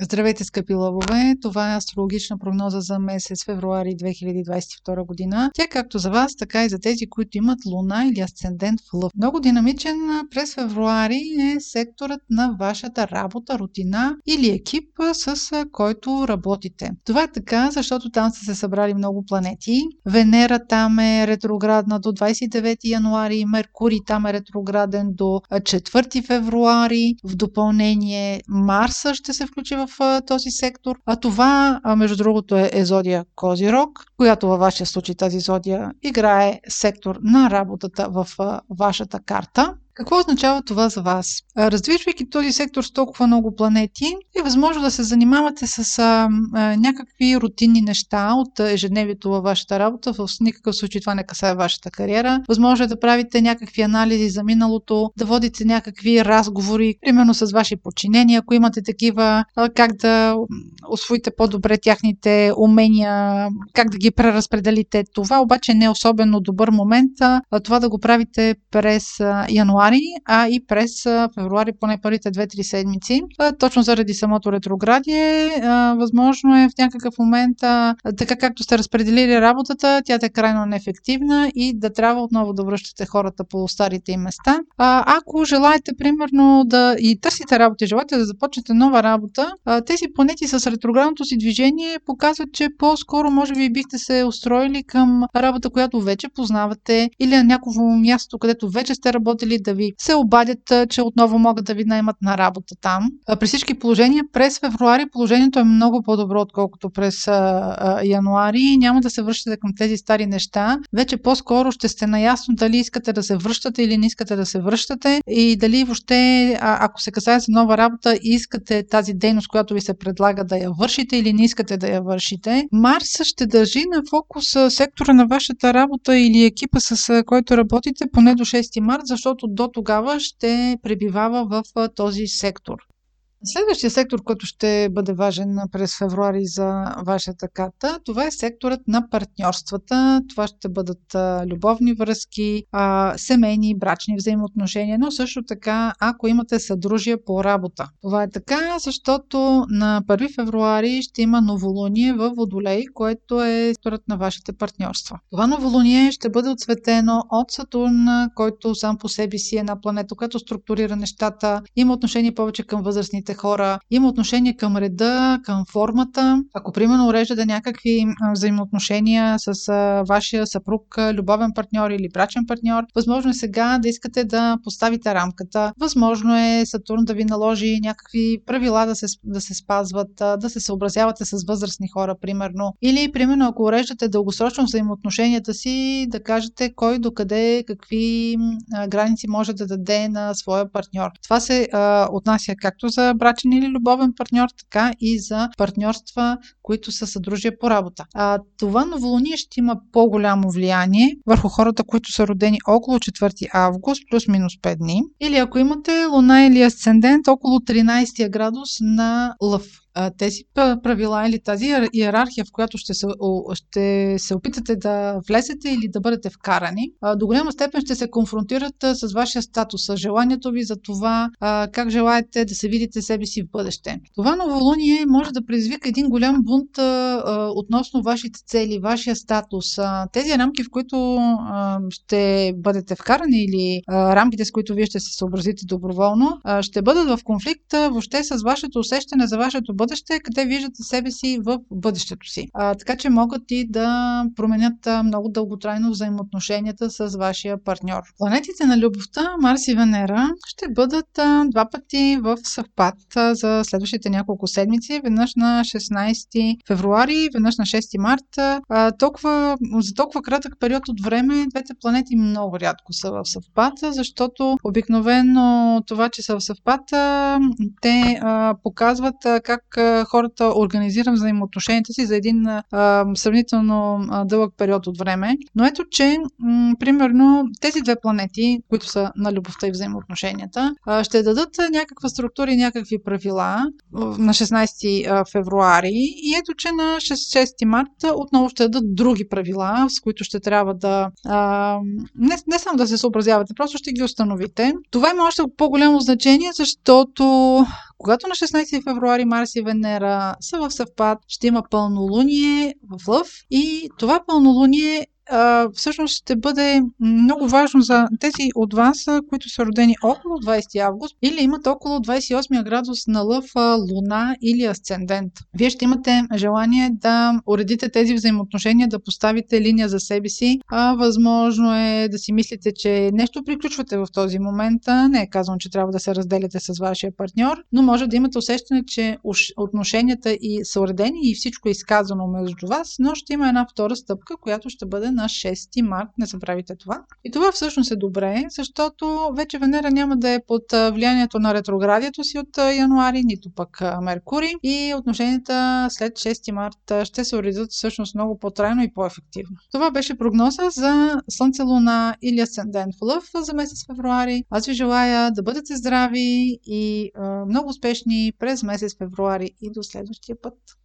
Здравейте, скъпи лъвове! Това е астрологична прогноза за месец февруари 2022 година. Тя както за вас, така и за тези, които имат луна или асцендент в лъв. Много динамичен през февруари е секторът на вашата работа, рутина или екип, с който работите. Това е така, защото там са се събрали много планети. Венера там е ретроградна до 29 януари, Меркурий там е ретрограден до 4 февруари. В допълнение Марса ще се включи в в този сектор. А това, между другото, е, е зодия Козирог, която във вашия случай тази зодия играе сектор на работата в вашата карта. Какво означава това за вас? Раздвижвайки този сектор с толкова много планети, е възможно да се занимавате с а, а, някакви рутинни неща от ежедневието във вашата работа. В никакъв случай това не касае вашата кариера. Възможно е да правите някакви анализи за миналото, да водите някакви разговори, примерно с ваши подчинения, ако имате такива, а, как да освоите по-добре тяхните умения, как да ги преразпределите. Това обаче не е особено добър момент, а това да го правите през януари януари, а и през февруари, поне първите 2-3 седмици. Точно заради самото ретроградие, възможно е в някакъв момент, така както сте разпределили работата, тя е крайно неефективна и да трябва отново да връщате хората по старите им места. Ако желаете, примерно, да и търсите работа, желаете да започнете нова работа, тези планети с ретроградното си движение показват, че по-скоро може би бихте се устроили към работа, която вече познавате или на някакво място, където вече сте работили, да ви се обадят, че отново могат да ви наймат на работа там. При всички положения през февруари положението е много по-добро, отколкото през януари. Няма да се връщате към тези стари неща. Вече по-скоро ще сте наясно дали искате да се връщате или не искате да се връщате и дали въобще, ако се касае за нова работа, искате тази дейност, която ви се предлага да я вършите или не искате да я вършите. Марс ще държи на фокус сектора на вашата работа или екипа, с който работите, поне до 6 март, защото до тогава ще пребивава в този сектор. Следващия сектор, който ще бъде важен през февруари за вашата карта, това е секторът на партньорствата. Това ще бъдат любовни връзки, семейни, брачни взаимоотношения, но също така, ако имате съдружие по работа. Това е така, защото на 1 февруари ще има новолуние в Водолей, което е секторът на вашите партньорства. Това новолуние ще бъде отсветено от Сатурн, който сам по себе си е една планета, която структурира нещата, има отношение повече към възрастните хора, има отношение към реда, към формата. Ако, примерно, уреждате някакви взаимоотношения с вашия съпруг, любовен партньор или брачен партньор, възможно е сега да искате да поставите рамката. Възможно е Сатурн да ви наложи някакви правила да се, да се спазват, да се съобразявате с възрастни хора, примерно. Или, примерно, ако уреждате дългосрочно взаимоотношенията си, да кажете кой докъде, какви граници може да даде на своя партньор. Това се а, отнася както за брачен или любовен партньор, така и за партньорства, които са съдружия по работа. А, това новолуние ще има по-голямо влияние върху хората, които са родени около 4 август, плюс-минус 5 дни. Или ако имате луна или асцендент около 13 градус на лъв тези правила или тази иерархия, в която ще се, ще се опитате да влезете или да бъдете вкарани, до голяма степен ще се конфронтират с вашия статус, желанието ви за това как желаете да се видите себе си в бъдеще. Това новолуние може да предизвика един голям бунт относно вашите цели, вашия статус. Тези рамки, в които ще бъдете вкарани или рамките, с които вие ще се съобразите доброволно, ще бъдат в конфликт въобще с вашето усещане за вашето бъдеще, къде виждате себе си в бъдещето си. А, така че могат и да променят много дълготрайно взаимоотношенията с вашия партньор. Планетите на любовта, Марс и Венера, ще бъдат а, два пъти в съвпад а, за следващите няколко седмици. Веднъж на 16 февруари, веднъж на 6 марта. А, толкова, за толкова кратък период от време двете планети много рядко са в съвпад, защото обикновено това, че са в съвпад, те а, показват а, как хората организират взаимоотношенията си за един а, сравнително а, дълъг период от време. Но ето, че м- примерно тези две планети, които са на любовта и взаимоотношенията, а, ще дадат някаква структура и някакви правила на 16 февруари и ето, че на 6, марта отново ще дадат други правила, с които ще трябва да а, не, не само да се съобразявате, просто ще ги установите. Това има още по-голямо значение, защото Когато на 16 февруари Марс и Венера са в съвпад, ще има пълнолуние в Лъв и това пълнолуние всъщност ще бъде много важно за тези от вас, които са родени около 20 август или имат около 28 градус на лъв, луна или асцендент. Вие ще имате желание да уредите тези взаимоотношения, да поставите линия за себе си. А, възможно е да си мислите, че нещо приключвате в този момент. Не е казано, че трябва да се разделяте с вашия партньор, но може да имате усещане, че отношенията и са уредени и всичко е изказано между вас, но ще има една втора стъпка, която ще бъде на 6 март. Не забравяйте това. И това всъщност е добре, защото вече Венера няма да е под влиянието на ретроградието си от януари, нито пък Меркурий и отношенията след 6 март ще се уредят всъщност много по-трайно и по-ефективно. Това беше прогноза за Слънце, Луна или Асцендент в Лъв за месец февруари. Аз ви желая да бъдете здрави и много успешни през месец февруари и до следващия път.